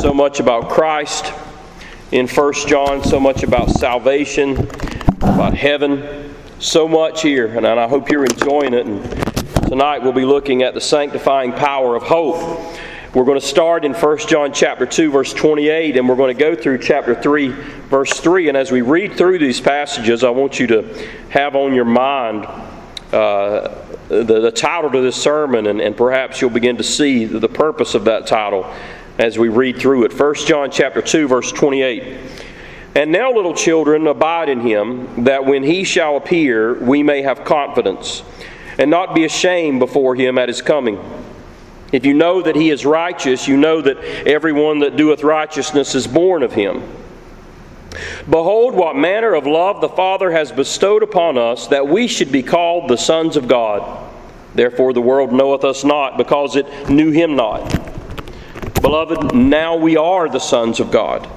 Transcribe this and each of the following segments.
so much about Christ in 1 John, so much about salvation, about heaven, so much here, and I hope you're enjoying it. And tonight we'll be looking at the sanctifying power of hope. We're going to start in 1 John chapter 2 verse 28 and we're going to go through chapter 3 verse 3 and as we read through these passages I want you to have on your mind uh, the, the title to this sermon and, and perhaps you'll begin to see the purpose of that title as we read through it. 1 John chapter 2 verse 28. And now little children abide in him that when he shall appear we may have confidence and not be ashamed before him at his coming. If you know that he is righteous, you know that everyone that doeth righteousness is born of him. Behold, what manner of love the Father has bestowed upon us, that we should be called the sons of God. Therefore, the world knoweth us not, because it knew him not. Beloved, now we are the sons of God.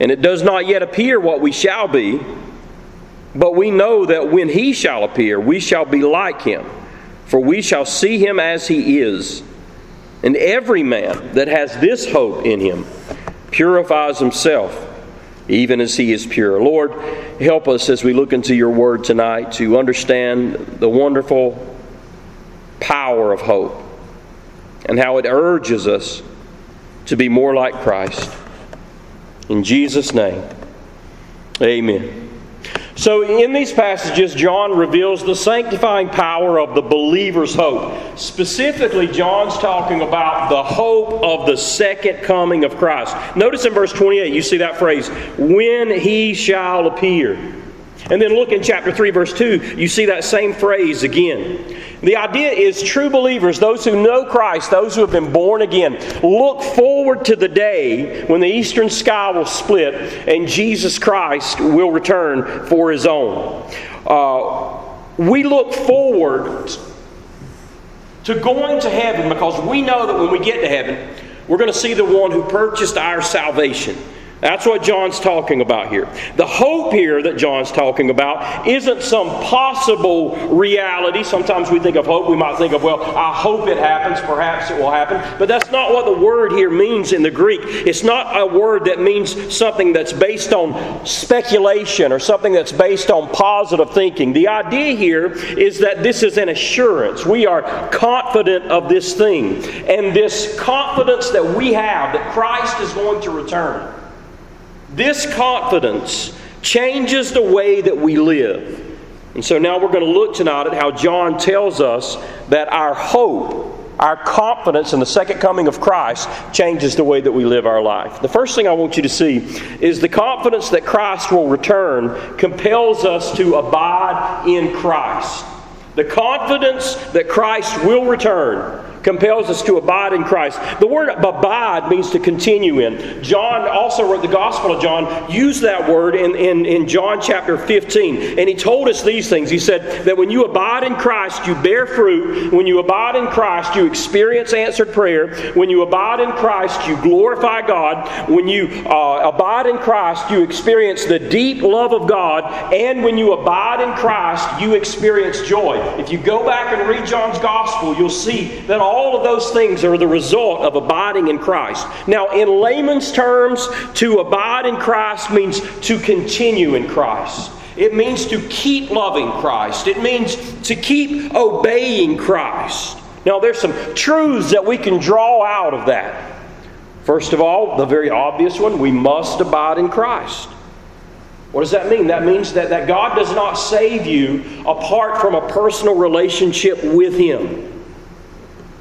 And it does not yet appear what we shall be, but we know that when he shall appear, we shall be like him, for we shall see him as he is. And every man that has this hope in him purifies himself, even as he is pure. Lord, help us as we look into your word tonight to understand the wonderful power of hope and how it urges us to be more like Christ. In Jesus' name, amen. So, in these passages, John reveals the sanctifying power of the believer's hope. Specifically, John's talking about the hope of the second coming of Christ. Notice in verse 28, you see that phrase, when he shall appear. And then look in chapter 3, verse 2, you see that same phrase again. The idea is true believers, those who know Christ, those who have been born again, look forward to the day when the eastern sky will split and Jesus Christ will return for his own. Uh, we look forward to going to heaven because we know that when we get to heaven, we're going to see the one who purchased our salvation. That's what John's talking about here. The hope here that John's talking about isn't some possible reality. Sometimes we think of hope, we might think of, well, I hope it happens, perhaps it will happen. But that's not what the word here means in the Greek. It's not a word that means something that's based on speculation or something that's based on positive thinking. The idea here is that this is an assurance. We are confident of this thing. And this confidence that we have that Christ is going to return this confidence changes the way that we live. And so now we're going to look tonight at how John tells us that our hope, our confidence in the second coming of Christ changes the way that we live our life. The first thing I want you to see is the confidence that Christ will return compels us to abide in Christ. The confidence that Christ will return compels us to abide in Christ. The word abide means to continue in. John also wrote the Gospel of John, used that word in, in, in John chapter 15. And he told us these things. He said that when you abide in Christ, you bear fruit. When you abide in Christ, you experience answered prayer. When you abide in Christ, you glorify God. When you uh, abide in Christ, you experience the deep love of God. And when you abide in Christ, you experience joy. If you go back and read John's Gospel, you'll see that all of those things are the result of abiding in Christ. Now, in layman's terms, to abide in Christ means to continue in Christ. It means to keep loving Christ. It means to keep obeying Christ. Now, there's some truths that we can draw out of that. First of all, the very obvious one we must abide in Christ. What does that mean? That means that, that God does not save you apart from a personal relationship with Him.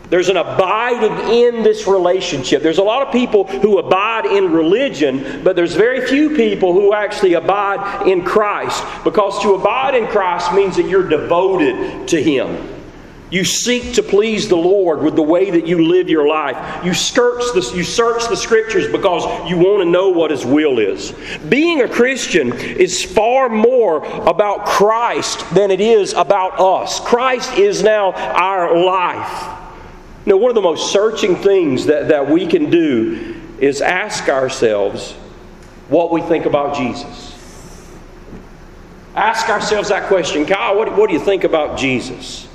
There's an abiding in this relationship. There's a lot of people who abide in religion, but there's very few people who actually abide in Christ. Because to abide in Christ means that you're devoted to Him. You seek to please the Lord with the way that you live your life. You search the, you search the scriptures because you want to know what His will is. Being a Christian is far more about Christ than it is about us. Christ is now our life. Know, one of the most searching things that, that we can do is ask ourselves what we think about Jesus. Ask ourselves that question Kyle, what, what do you think about Jesus?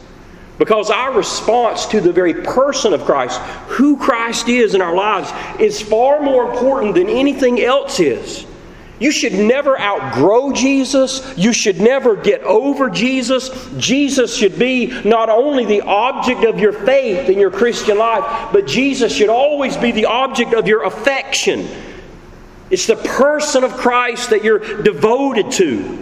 Because our response to the very person of Christ, who Christ is in our lives, is far more important than anything else is. You should never outgrow Jesus. You should never get over Jesus. Jesus should be not only the object of your faith in your Christian life, but Jesus should always be the object of your affection. It's the person of Christ that you're devoted to.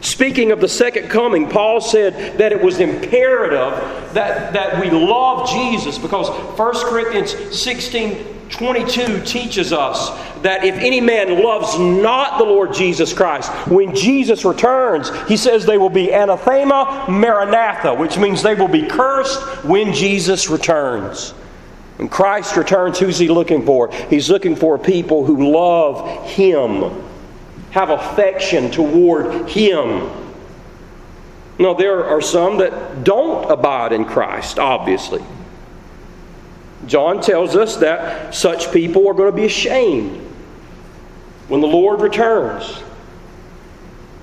Speaking of the second coming, Paul said that it was imperative that, that we love Jesus because 1 Corinthians 16 22 teaches us that if any man loves not the Lord Jesus Christ, when Jesus returns, he says they will be anathema maranatha, which means they will be cursed when Jesus returns. When Christ returns, who's he looking for? He's looking for people who love him have affection toward Him. Now, there are some that don't abide in Christ, obviously. John tells us that such people are going to be ashamed when the Lord returns.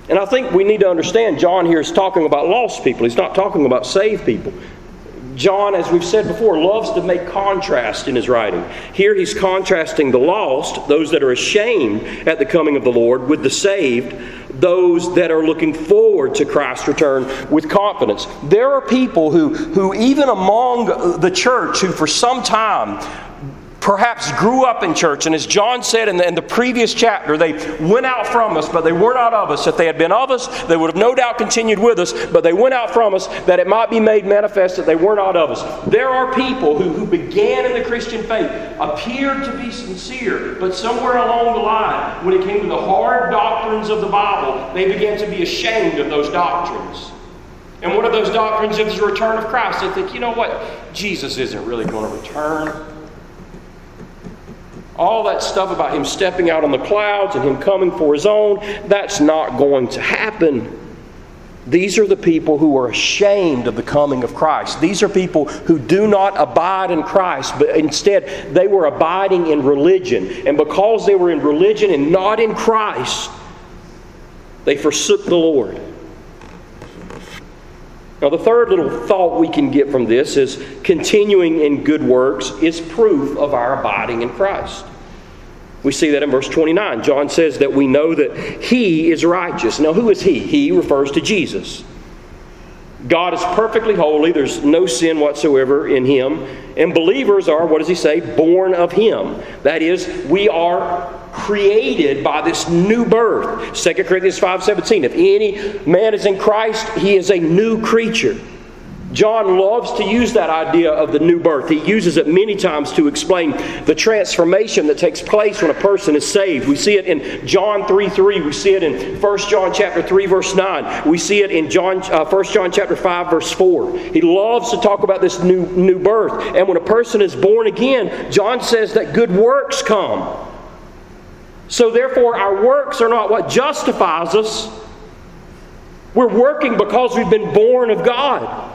And I think we need to understand John here is talking about lost people. He's not talking about saved people. John, as we've said before, loves to make contrast in his writing. Here he's contrasting the lost, those that are ashamed at the coming of the Lord, with the saved, those that are looking forward to Christ's return with confidence. There are people who, who even among the church, who for some time perhaps grew up in church, and as John said in the, in the, previous chapter, they went out from us, but they were not of us. If they had been of us, they would have no doubt continued with us, but they went out from us that it might be made manifest that they were not of us. There are people who, who began in the Christian faith, appeared to be sincere, but somewhere along the line, when it came to the hard doctrines of the Bible, they began to be ashamed of those doctrines. And one of those doctrines is the return of Christ? They think, you know what? Jesus isn't really going to return all that stuff about him stepping out on the clouds and him coming for his own, that's not going to happen. These are the people who are ashamed of the coming of Christ. These are people who do not abide in Christ, but instead they were abiding in religion. And because they were in religion and not in Christ, they forsook the Lord. Now, the third little thought we can get from this is continuing in good works is proof of our abiding in Christ. We see that in verse 29. John says that we know that he is righteous. Now, who is he? He refers to Jesus. God is perfectly holy. There's no sin whatsoever in him. And believers are, what does he say? Born of him. That is, we are created by this new birth. 2 Corinthians 5:17. If any man is in Christ, he is a new creature. John loves to use that idea of the new birth. He uses it many times to explain the transformation that takes place when a person is saved. We see it in John 3 3. We see it in 1 John chapter 3, verse 9. We see it in John, uh, 1 John chapter 5, verse 4. He loves to talk about this new, new birth. And when a person is born again, John says that good works come. So therefore, our works are not what justifies us. We're working because we've been born of God.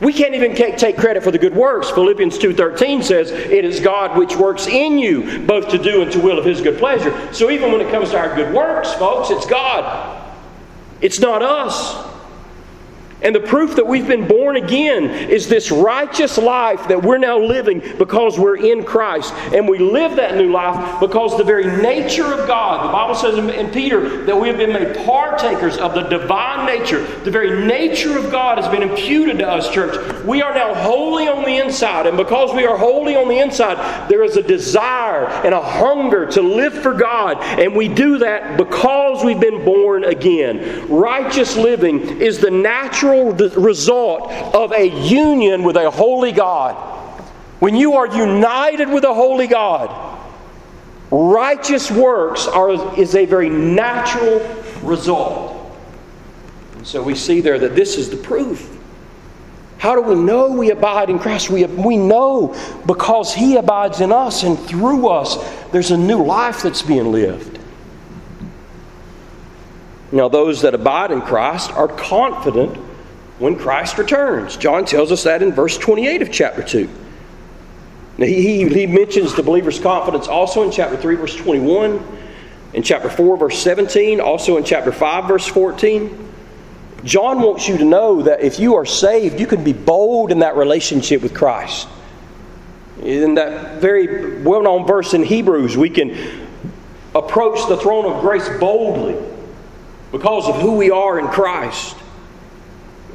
We can't even take credit for the good works. Philippians 2:13 says, "It is God which works in you both to do and to will of his good pleasure." So even when it comes to our good works, folks, it's God. It's not us. And the proof that we've been born again is this righteous life that we're now living because we're in Christ. And we live that new life because the very nature of God, the Bible says in Peter that we have been made partakers of the divine nature. The very nature of God has been imputed to us, church. We are now holy on the inside. And because we are holy on the inside, there is a desire and a hunger to live for God. And we do that because we've been born again. Righteous living is the natural result of a union with a holy God. When you are united with a holy God, righteous works are, is a very natural result. And so we see there that this is the proof. How do we know we abide in Christ? We, we know because He abides in us, and through us, there's a new life that's being lived. Now, those that abide in Christ are confident when Christ returns. John tells us that in verse 28 of chapter 2. Now, he, he mentions the believer's confidence also in chapter 3, verse 21, in chapter 4, verse 17, also in chapter 5, verse 14. John wants you to know that if you are saved, you can be bold in that relationship with Christ. In that very well known verse in Hebrews, we can approach the throne of grace boldly because of who we are in Christ.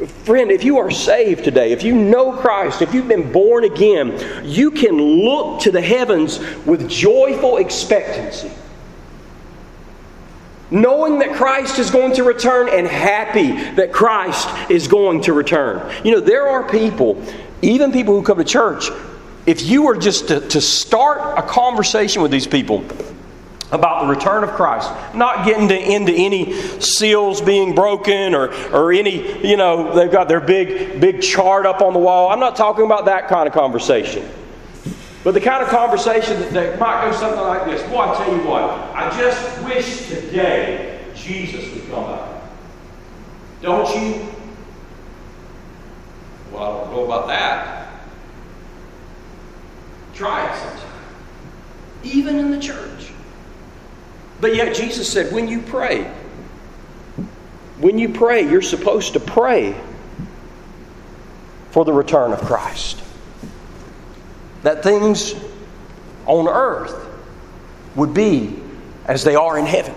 Friend, if you are saved today, if you know Christ, if you've been born again, you can look to the heavens with joyful expectancy knowing that Christ is going to return and happy that Christ is going to return. You know, there are people, even people who come to church, if you were just to, to start a conversation with these people, about the return of Christ. Not getting to, into any seals being broken or, or any, you know, they've got their big, big chart up on the wall. I'm not talking about that kind of conversation. But the kind of conversation that, that might go something like this Boy, I tell you what, I just wish today Jesus would come back. Don't you? Well, I don't know about that. Try it sometime. Even in the church. But yet, Jesus said, when you pray, when you pray, you're supposed to pray for the return of Christ that things on earth would be as they are in heaven.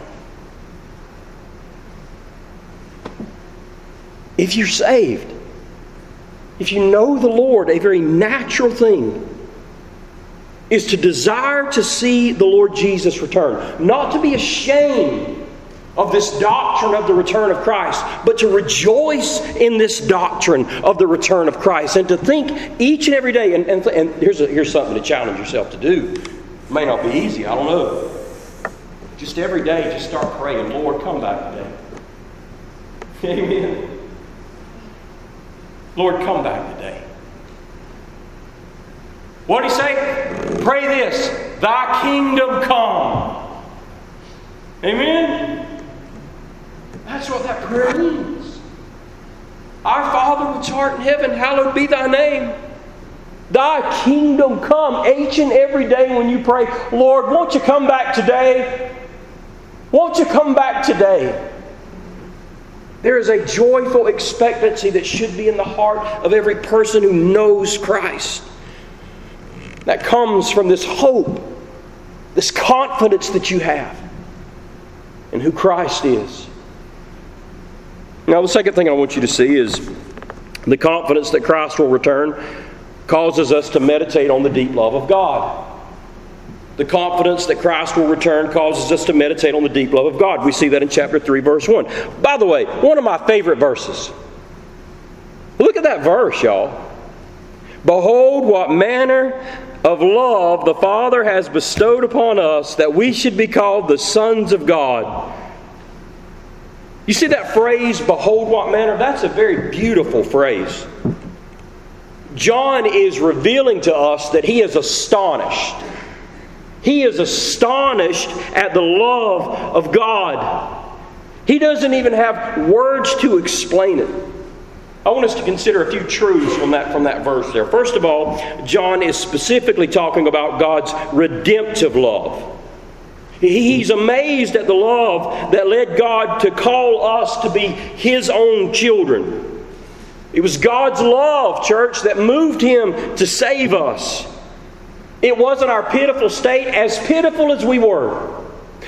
If you're saved, if you know the Lord, a very natural thing is to desire to see the Lord Jesus return, not to be ashamed of this doctrine of the return of Christ, but to rejoice in this doctrine of the return of Christ and to think each and every day. And, and, and here's, a, here's something to challenge yourself to do. It may not be easy, I don't know. Just every day, just start praying, Lord, come back today. Amen. Lord, come back today. What did he say? Pray this Thy kingdom come. Amen. That's what that prayer means. Our Father which art in heaven, hallowed be thy name. Thy kingdom come each and every day when you pray, Lord, won't you come back today? Won't you come back today? There is a joyful expectancy that should be in the heart of every person who knows Christ. That comes from this hope, this confidence that you have in who Christ is. Now, the second thing I want you to see is the confidence that Christ will return causes us to meditate on the deep love of God. The confidence that Christ will return causes us to meditate on the deep love of God. We see that in chapter 3, verse 1. By the way, one of my favorite verses. Look at that verse, y'all. Behold, what manner of love the Father has bestowed upon us that we should be called the sons of God. You see that phrase, behold what manner? That's a very beautiful phrase. John is revealing to us that he is astonished. He is astonished at the love of God. He doesn't even have words to explain it. I want us to consider a few truths from that, from that verse there. First of all, John is specifically talking about God's redemptive love. He's amazed at the love that led God to call us to be His own children. It was God's love, church, that moved Him to save us. It wasn't our pitiful state, as pitiful as we were.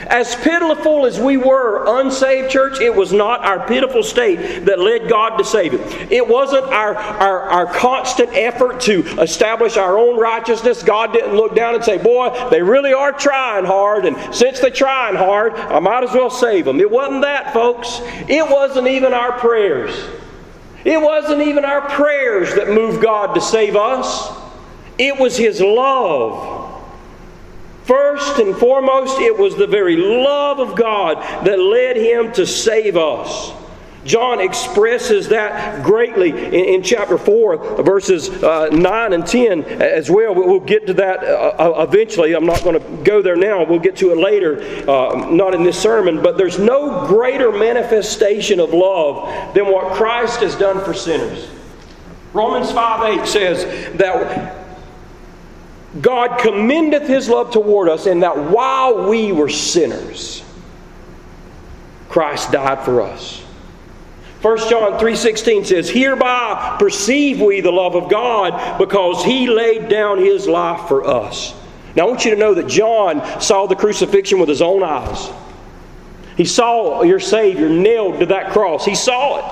As pitiful as we were, unsaved church, it was not our pitiful state that led God to save it. It wasn't our, our, our constant effort to establish our own righteousness. God didn't look down and say, Boy, they really are trying hard, and since they're trying hard, I might as well save them. It wasn't that, folks. It wasn't even our prayers. It wasn't even our prayers that moved God to save us. It was His love First and foremost, it was the very love of God that led him to save us. John expresses that greatly in, in chapter 4, verses uh, 9 and 10 as well. We'll get to that uh, uh eventually. I'm not going to go there now. We'll get to it later, uh, not in this sermon. But there's no greater manifestation of love than what Christ has done for sinners. Romans 5 8 says that God commendeth his love toward us in that while we were sinners, Christ died for us. 1 John 3:16 says, "Hereby perceive we the love of God because he laid down his life for us." Now I want you to know that John saw the crucifixion with his own eyes. He saw your Savior nailed to that cross. He saw it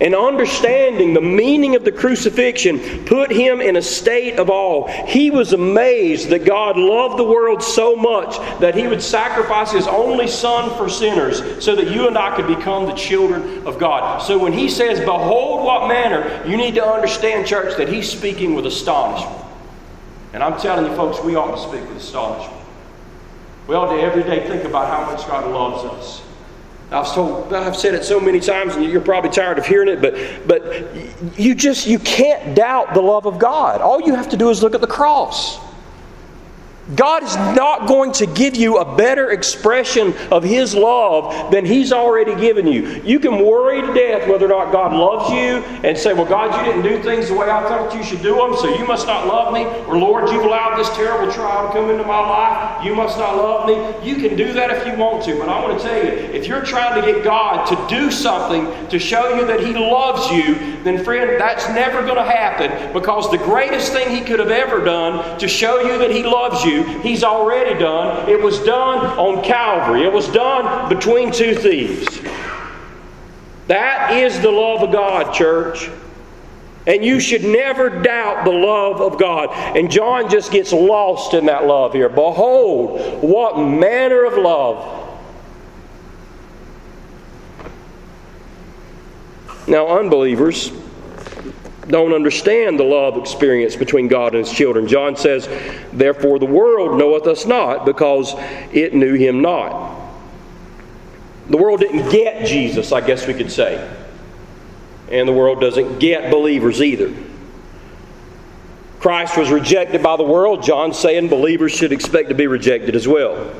and understanding the meaning of the crucifixion put him in a state of awe. He was amazed that God loved the world so much that he would sacrifice his only son for sinners so that you and I could become the children of God. So when he says, Behold what manner, you need to understand, church, that he's speaking with astonishment. And I'm telling you, folks, we ought to speak with astonishment. We ought to every day think about how much God loves us. I've told, I've said it so many times, and you're probably tired of hearing it, but but you just you can't doubt the love of God. All you have to do is look at the cross. God is not going to give you a better expression of His love than He's already given you. You can worry to death whether or not God loves you and say, Well, God, you didn't do things the way I thought you should do them, so you must not love me. Or, Lord, you've allowed this terrible trial to come into my life. You must not love me. You can do that if you want to, but I want to tell you if you're trying to get God to do something to show you that He loves you, then, friend, that's never going to happen because the greatest thing He could have ever done to show you that He loves you He's already done. It was done on Calvary, it was done between two thieves. That is the love of God, church. And you should never doubt the love of God. And John just gets lost in that love here. Behold, what manner of love. Now, unbelievers, don't understand the love experience between God and His children. John says, Therefore the world knoweth us not, because it knew Him not. The world didn't get Jesus, I guess we could say. And the world doesn't get believers either. Christ was rejected by the world. John saying believers should expect to be rejected as well.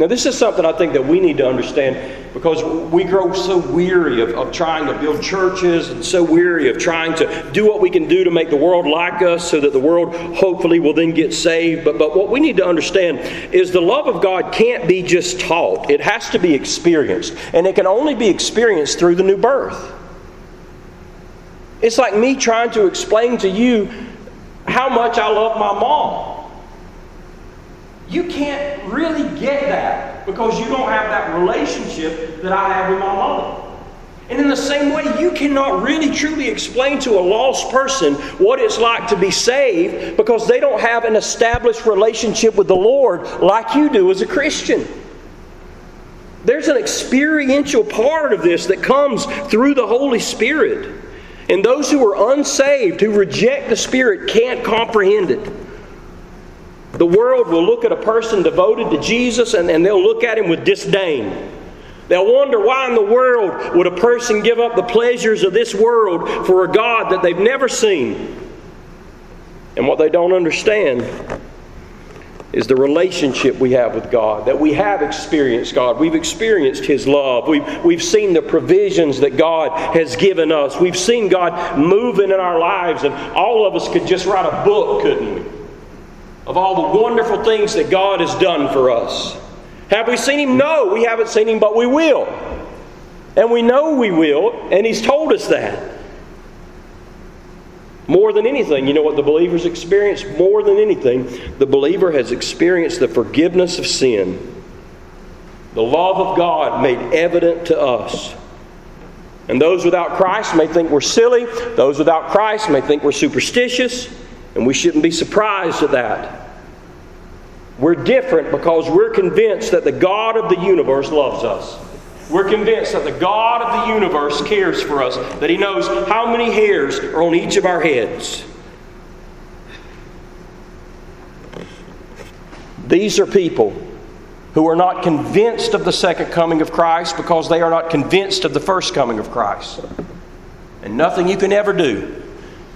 Now, this is something I think that we need to understand because we grow so weary of, of trying to build churches and so weary of trying to do what we can do to make the world like us so that the world hopefully will then get saved. But, but what we need to understand is the love of God can't be just taught, it has to be experienced. And it can only be experienced through the new birth. It's like me trying to explain to you how much I love my mom. You can't really get that because you don't have that relationship that I have with my mother. And in the same way, you cannot really truly explain to a lost person what it's like to be saved because they don't have an established relationship with the Lord like you do as a Christian. There's an experiential part of this that comes through the Holy Spirit. And those who are unsaved, who reject the Spirit, can't comprehend it. The world will look at a person devoted to Jesus and, and they'll look at him with disdain. They'll wonder why in the world would a person give up the pleasures of this world for a God that they've never seen. And what they don't understand is the relationship we have with God, that we have experienced God. We've experienced His love. We've, we've seen the provisions that God has given us. We've seen God moving in our lives, and all of us could just write a book, couldn't we? Of all the wonderful things that God has done for us. Have we seen Him? No, we haven't seen Him, but we will. And we know we will, and He's told us that. More than anything, you know what the believer's experienced? More than anything, the believer has experienced the forgiveness of sin. The love of God made evident to us. And those without Christ may think we're silly. Those without Christ may think we're superstitious. And we shouldn't be surprised at that. We're different because we're convinced that the God of the universe loves us. We're convinced that the God of the universe cares for us, that He knows how many hairs are on each of our heads. These are people who are not convinced of the second coming of Christ because they are not convinced of the first coming of Christ. And nothing you can ever do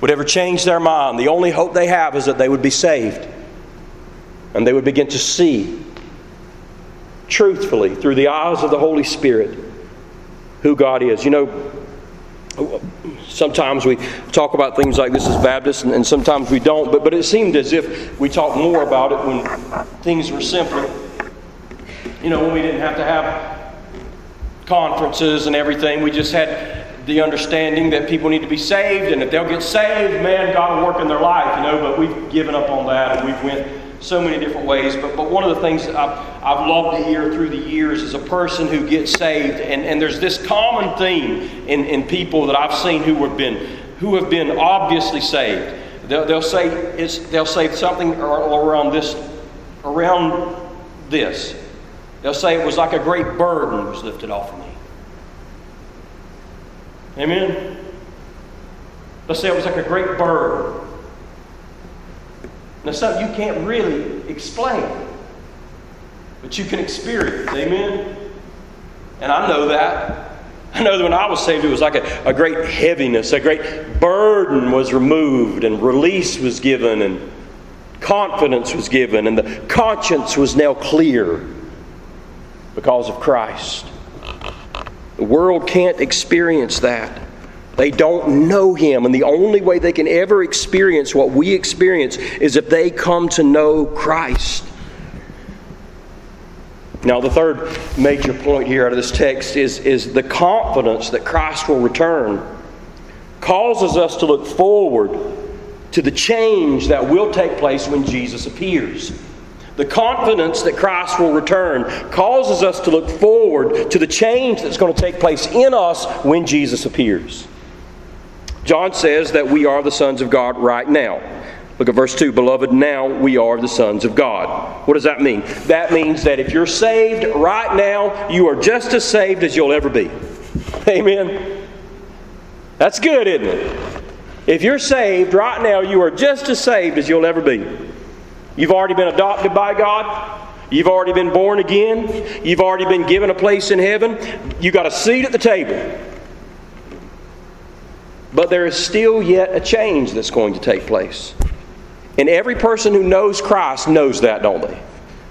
would ever change their mind. The only hope they have is that they would be saved. And they would begin to see truthfully through the eyes of the Holy Spirit who God is. You know, sometimes we talk about things like this as Baptists, and, and sometimes we don't, but, but it seemed as if we talked more about it when things were simpler. You know, when we didn't have to have conferences and everything, we just had the understanding that people need to be saved, and if they'll get saved, man, God will work in their life, you know. But we've given up on that, and we've went so many different ways. But, but one of the things I've, I've loved to hear through the years is a person who gets saved, and, and there's this common theme in, in people that I've seen who have been who have been obviously saved. They'll, they'll say it's, they'll say something around this around this. They'll say it was like a great burden was lifted off of me. Amen. They'll say it was like a great burden. Now, something you can't really explain, but you can experience. Amen? And I know that. I know that when I was saved, it was like a, a great heaviness, a great burden was removed, and release was given, and confidence was given, and the conscience was now clear because of Christ. The world can't experience that. They don't know Him, and the only way they can ever experience what we experience is if they come to know Christ. Now, the third major point here out of this text is, is the confidence that Christ will return causes us to look forward to the change that will take place when Jesus appears. The confidence that Christ will return causes us to look forward to the change that's going to take place in us when Jesus appears. John says that we are the sons of God right now. Look at verse 2 Beloved, now we are the sons of God. What does that mean? That means that if you're saved right now, you are just as saved as you'll ever be. Amen. That's good, isn't it? If you're saved right now, you are just as saved as you'll ever be. You've already been adopted by God. You've already been born again. You've already been given a place in heaven. You've got a seat at the table. But there is still yet a change that's going to take place. And every person who knows Christ knows that, don't they?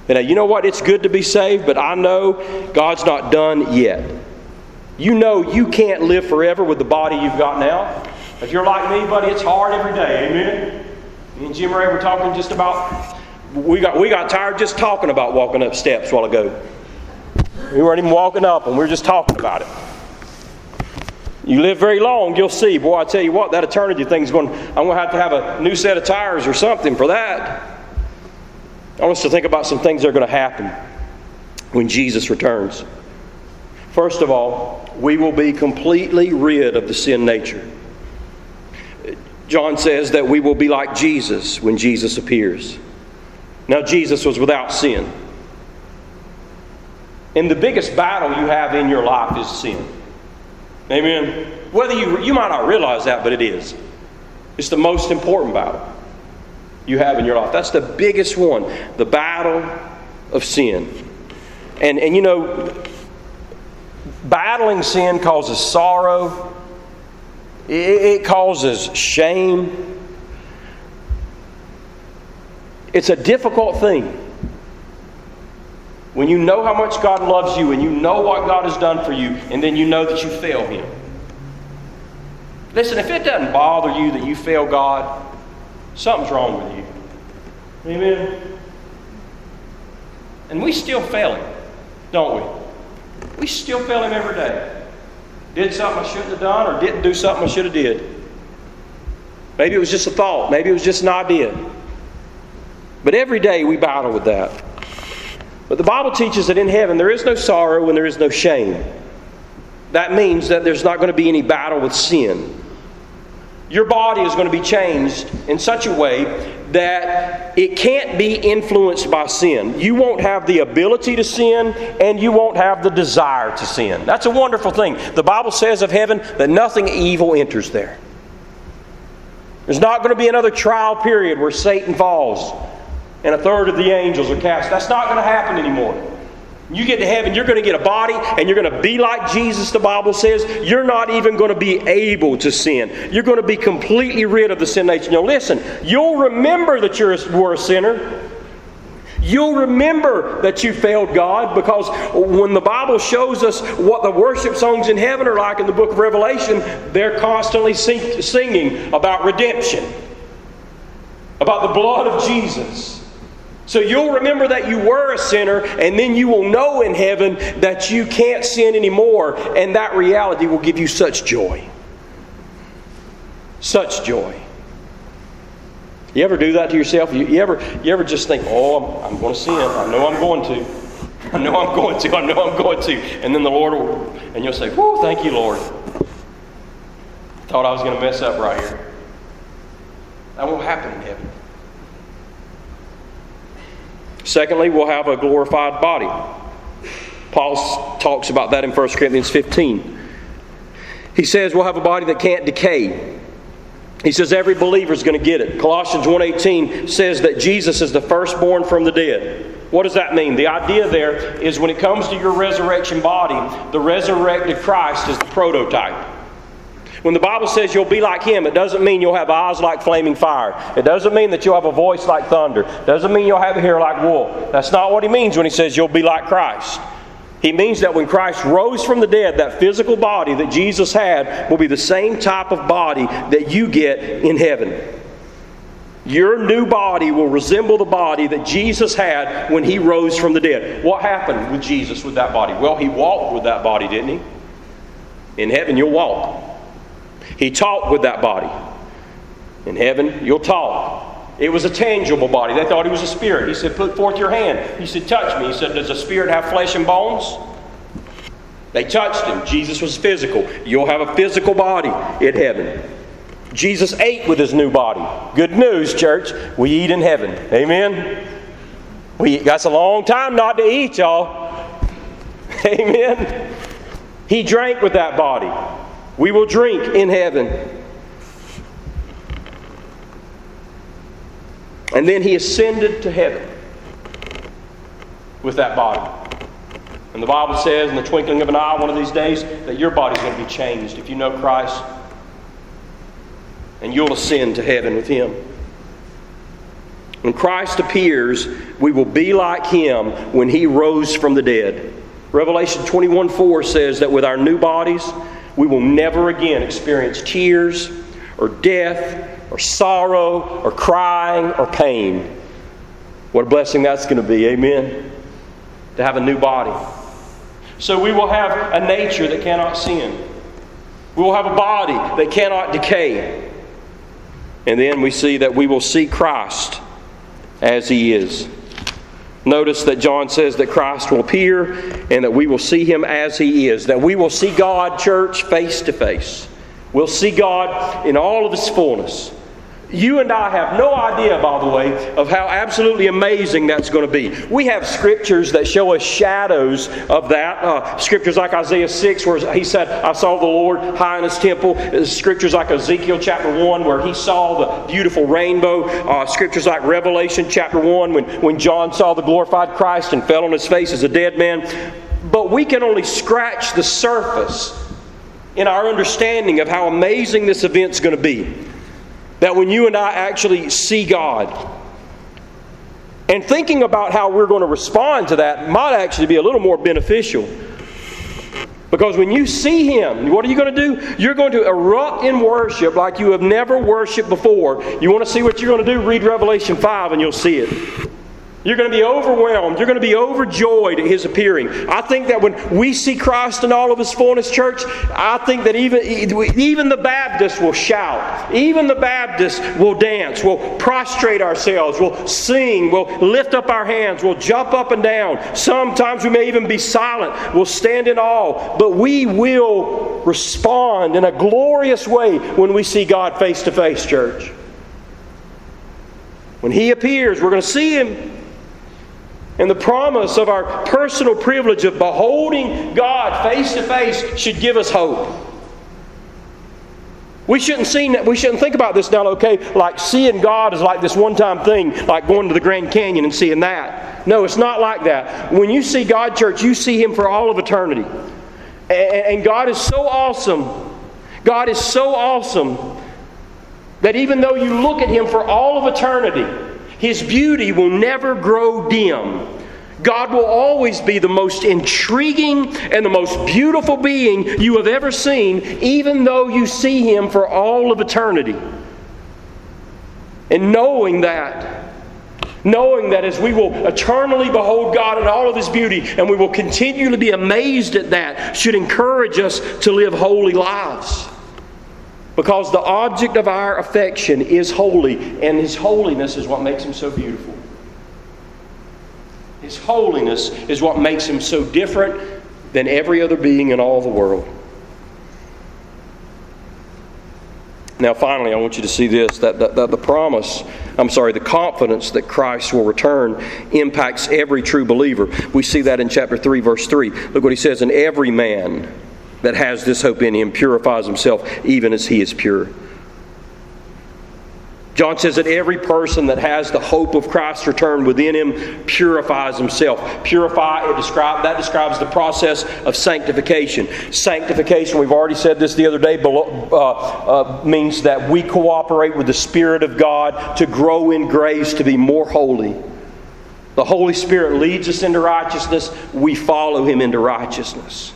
And you know what? It's good to be saved, but I know God's not done yet. You know you can't live forever with the body you've got now. If you're like me, buddy, it's hard every day. Amen? Me and Jim Ray were talking just about, we got, we got tired just talking about walking up steps a while ago. We weren't even walking up and we were just talking about it. You live very long, you'll see. Boy, I tell you what, that eternity thing's going. I'm going to have to have a new set of tires or something for that. I want us to think about some things that are going to happen when Jesus returns. First of all, we will be completely rid of the sin nature. John says that we will be like Jesus when Jesus appears. Now, Jesus was without sin. And the biggest battle you have in your life is sin. Amen. Whether you you might not realize that, but it is. It's the most important battle you have in your life. That's the biggest one, the battle of sin. And and you know, battling sin causes sorrow. It, it causes shame. It's a difficult thing when you know how much God loves you and you know what God has done for you, and then you know that you fail Him. Listen, if it doesn't bother you that you fail God, something's wrong with you. Amen? And we still fail Him, don't we? We still fail Him every day. Did something I shouldn't have done or didn't do something I should have did. Maybe it was just a thought. Maybe it was just an idea. But every day we battle with that. But the Bible teaches that in heaven there is no sorrow and there is no shame. That means that there's not going to be any battle with sin. Your body is going to be changed in such a way that it can't be influenced by sin. You won't have the ability to sin and you won't have the desire to sin. That's a wonderful thing. The Bible says of heaven that nothing evil enters there. There's not going to be another trial period where Satan falls and a third of the angels are cast. That's not going to happen anymore. You get to heaven, you're going to get a body and you're going to be like Jesus, the Bible says. You're not even going to be able to sin. You're going to be completely rid of the sin nature. Now, listen, you'll remember that you were a sinner. You'll remember that you failed God because when the Bible shows us what the worship songs in heaven are like in the book of Revelation, they're constantly sing- singing about redemption, about the blood of Jesus So you'll remember that you were a sinner, and then you will know in heaven that you can't sin anymore, and that reality will give you such joy. Such joy. You ever do that to yourself? You, you ever, you ever just think, oh, I'm, I'm going to sin. I know I'm going to. I know I'm going to. I know I'm going to. And then the Lord will, and you'll say, whoa, thank you, Lord. Thought I was going to mess up right here. That won't happen in heaven. Secondly, we'll have a glorified body. Paul talks about that in 1 Corinthians 15. He says we'll have a body that can't decay. He says every believer is going to get it. Colossians 1:18 says that Jesus is the firstborn from the dead. What does that mean? The idea there is when it comes to your resurrection body, the resurrected Christ is the prototype. When the Bible says you'll be like him, it doesn't mean you'll have eyes like flaming fire. It doesn't mean that you'll have a voice like thunder. It doesn't mean you'll have hair like wool. That's not what he means when he says you'll be like Christ. He means that when Christ rose from the dead, that physical body that Jesus had will be the same type of body that you get in heaven. Your new body will resemble the body that Jesus had when he rose from the dead. What happened with Jesus with that body? Well, he walked with that body, didn't he? In heaven, you'll walk. He talked with that body. In heaven, you'll talk. It was a tangible body. They thought he was a spirit. He said, Put forth your hand. He said, Touch me. He said, Does a spirit have flesh and bones? They touched him. Jesus was physical. You'll have a physical body in heaven. Jesus ate with his new body. Good news, church. We eat in heaven. Amen. We that's a long time not to eat, y'all. Amen. He drank with that body. We will drink in heaven. And then he ascended to heaven with that body. And the Bible says, in the twinkling of an eye, one of these days, that your body's going to be changed if you know Christ. And you'll ascend to heaven with him. When Christ appears, we will be like him when he rose from the dead. Revelation 21 4 says that with our new bodies, we will never again experience tears or death or sorrow or crying or pain. What a blessing that's going to be. Amen. To have a new body. So we will have a nature that cannot sin. We will have a body that cannot decay. And then we see that we will see Christ as He is. Notice that John says that Christ will appear and that we will see him as he is, that we will see God, church, face to face. We'll see God in all of his fullness. You and I have no idea, by the way, of how absolutely amazing that's going to be. We have scriptures that show us shadows of that. Uh, scriptures like Isaiah 6, where he said, I saw the Lord high in his temple. Uh, scriptures like Ezekiel chapter 1, where he saw the beautiful rainbow. Uh, scriptures like Revelation chapter 1, when, when John saw the glorified Christ and fell on his face as a dead man. But we can only scratch the surface in our understanding of how amazing this event's going to be. That when you and I actually see God, and thinking about how we're going to respond to that might actually be a little more beneficial. Because when you see Him, what are you going to do? You're going to erupt in worship like you have never worshiped before. You want to see what you're going to do? Read Revelation 5 and you'll see it. You're going to be overwhelmed. You're going to be overjoyed at his appearing. I think that when we see Christ in all of his fullness, church, I think that even, even the Baptists will shout. Even the Baptists will dance. We'll prostrate ourselves. We'll sing. We'll lift up our hands. We'll jump up and down. Sometimes we may even be silent. We'll stand in awe. But we will respond in a glorious way when we see God face to face, church. When he appears, we're going to see him and the promise of our personal privilege of beholding God face to face should give us hope. We shouldn't see we shouldn't think about this now, okay, like seeing God is like this one-time thing, like going to the Grand Canyon and seeing that. No, it's not like that. When you see God, church, you see Him for all of eternity. And God is so awesome. God is so awesome that even though you look at Him for all of eternity, his beauty will never grow dim. God will always be the most intriguing and the most beautiful being you have ever seen, even though you see Him for all of eternity. And knowing that, knowing that as we will eternally behold God in all of His beauty and we will continually be amazed at that, should encourage us to live holy lives. Because the object of our affection is holy, and His holiness is what makes Him so beautiful. His holiness is what makes Him so different than every other being in all the world. Now, finally, I want you to see this that, that, the promise, I'm sorry, the confidence that Christ will return impacts every true believer. We see that in chapter 3, verse 3. Look what he says And every man that has this hope in him purifies himself, even as he is pure. John says that every person that has the hope of Christ's return within him purifies himself. Purify, it describe, that describes the process of sanctification. Sanctification, we've already said this the other day, uh, uh, means that we cooperate with the Spirit of God to grow in grace to be more holy. The Holy Spirit leads us into righteousness, we follow him into righteousness.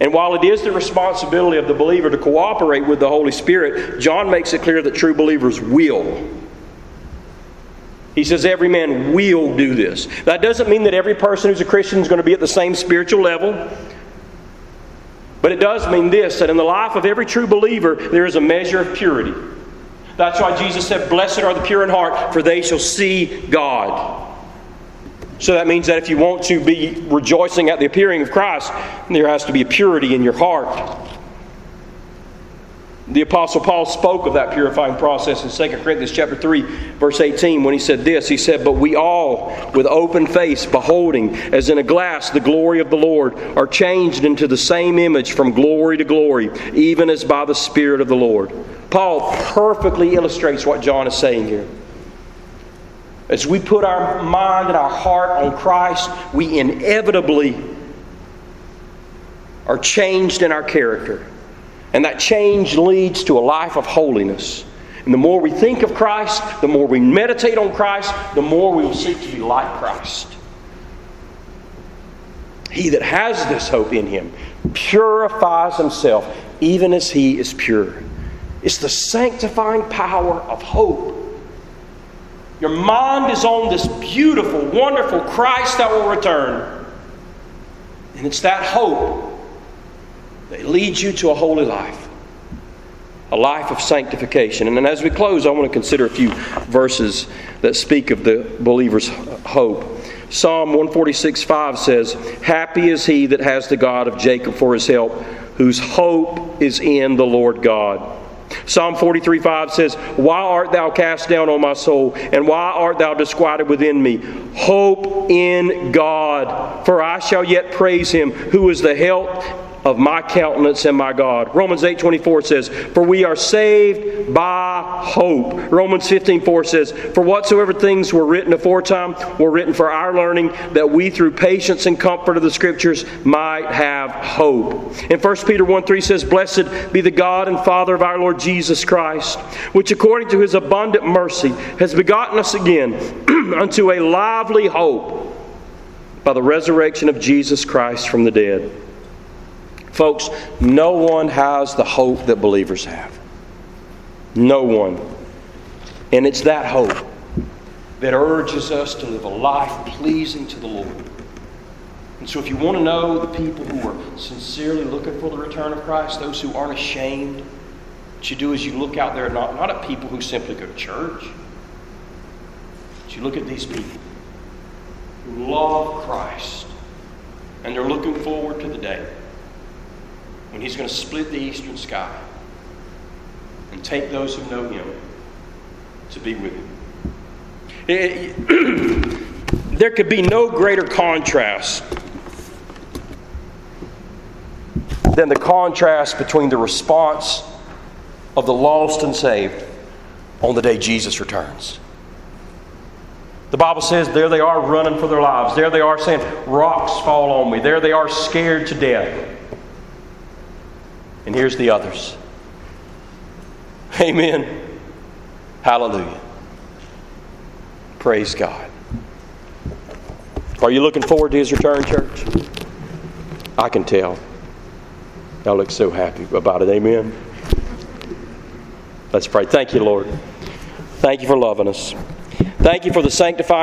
And while it is the responsibility of the believer to cooperate with the Holy Spirit, John makes it clear that true believers will. He says every man will do this. That doesn't mean that every person who's a Christian is going to be at the same spiritual level. But it does mean this that in the life of every true believer, there is a measure of purity. That's why Jesus said, Blessed are the pure in heart, for they shall see God. So that means that if you want to be rejoicing at the appearing of Christ, there has to be a purity in your heart. The apostle Paul spoke of that purifying process in 2 Corinthians chapter 3 verse 18 when he said this he said but we all with open face beholding as in a glass the glory of the Lord are changed into the same image from glory to glory even as by the spirit of the Lord. Paul perfectly illustrates what John is saying here. As we put our mind and our heart on Christ, we inevitably are changed in our character. And that change leads to a life of holiness. And the more we think of Christ, the more we meditate on Christ, the more we will seek to be like Christ. He that has this hope in him purifies himself even as he is pure. It's the sanctifying power of hope your mind is on this beautiful, wonderful Christ that will return. And it's that hope that leads you to a holy life, a life of sanctification. And then as we close, I want to consider a few verses that speak of the believer's hope. Psalm 146 5 says, Happy is he that has the God of Jacob for his help, whose hope is in the Lord God. Psalm 43 5 says, Why art thou cast down, O my soul, and why art thou disquieted within me? Hope in God, for I shall yet praise him, who is the health of my countenance and my God. Romans 8:24 says, "For we are saved by hope." Romans 15:4 says, "For whatsoever things were written aforetime were written for our learning, that we through patience and comfort of the scriptures might have hope." And 1 Peter 1:3 says, "Blessed be the God and Father of our Lord Jesus Christ, which according to his abundant mercy has begotten us again unto a lively hope by the resurrection of Jesus Christ from the dead." Folks, no one has the hope that believers have. No one. And it's that hope that urges us to live a life pleasing to the Lord. And so, if you want to know the people who are sincerely looking for the return of Christ, those who aren't ashamed, what you do is you look out there not, not at people who simply go to church, but you look at these people who love Christ and they're looking forward to the day when he's going to split the eastern sky and take those who know him to be with him. It, eh, there could be no greater contrast than the contrast between the response of the lost and saved on the day Jesus returns. The Bible says there they are running for their lives. There they are saying, Rocks fall on me. There they are scared to death. And here's the others. Amen. Hallelujah. Praise God. Are you looking forward to his return, church? I can tell. Y'all look so happy about it. Amen. Let's pray. Thank you, Lord. Thank you for loving us. Thank you for the sanctifying.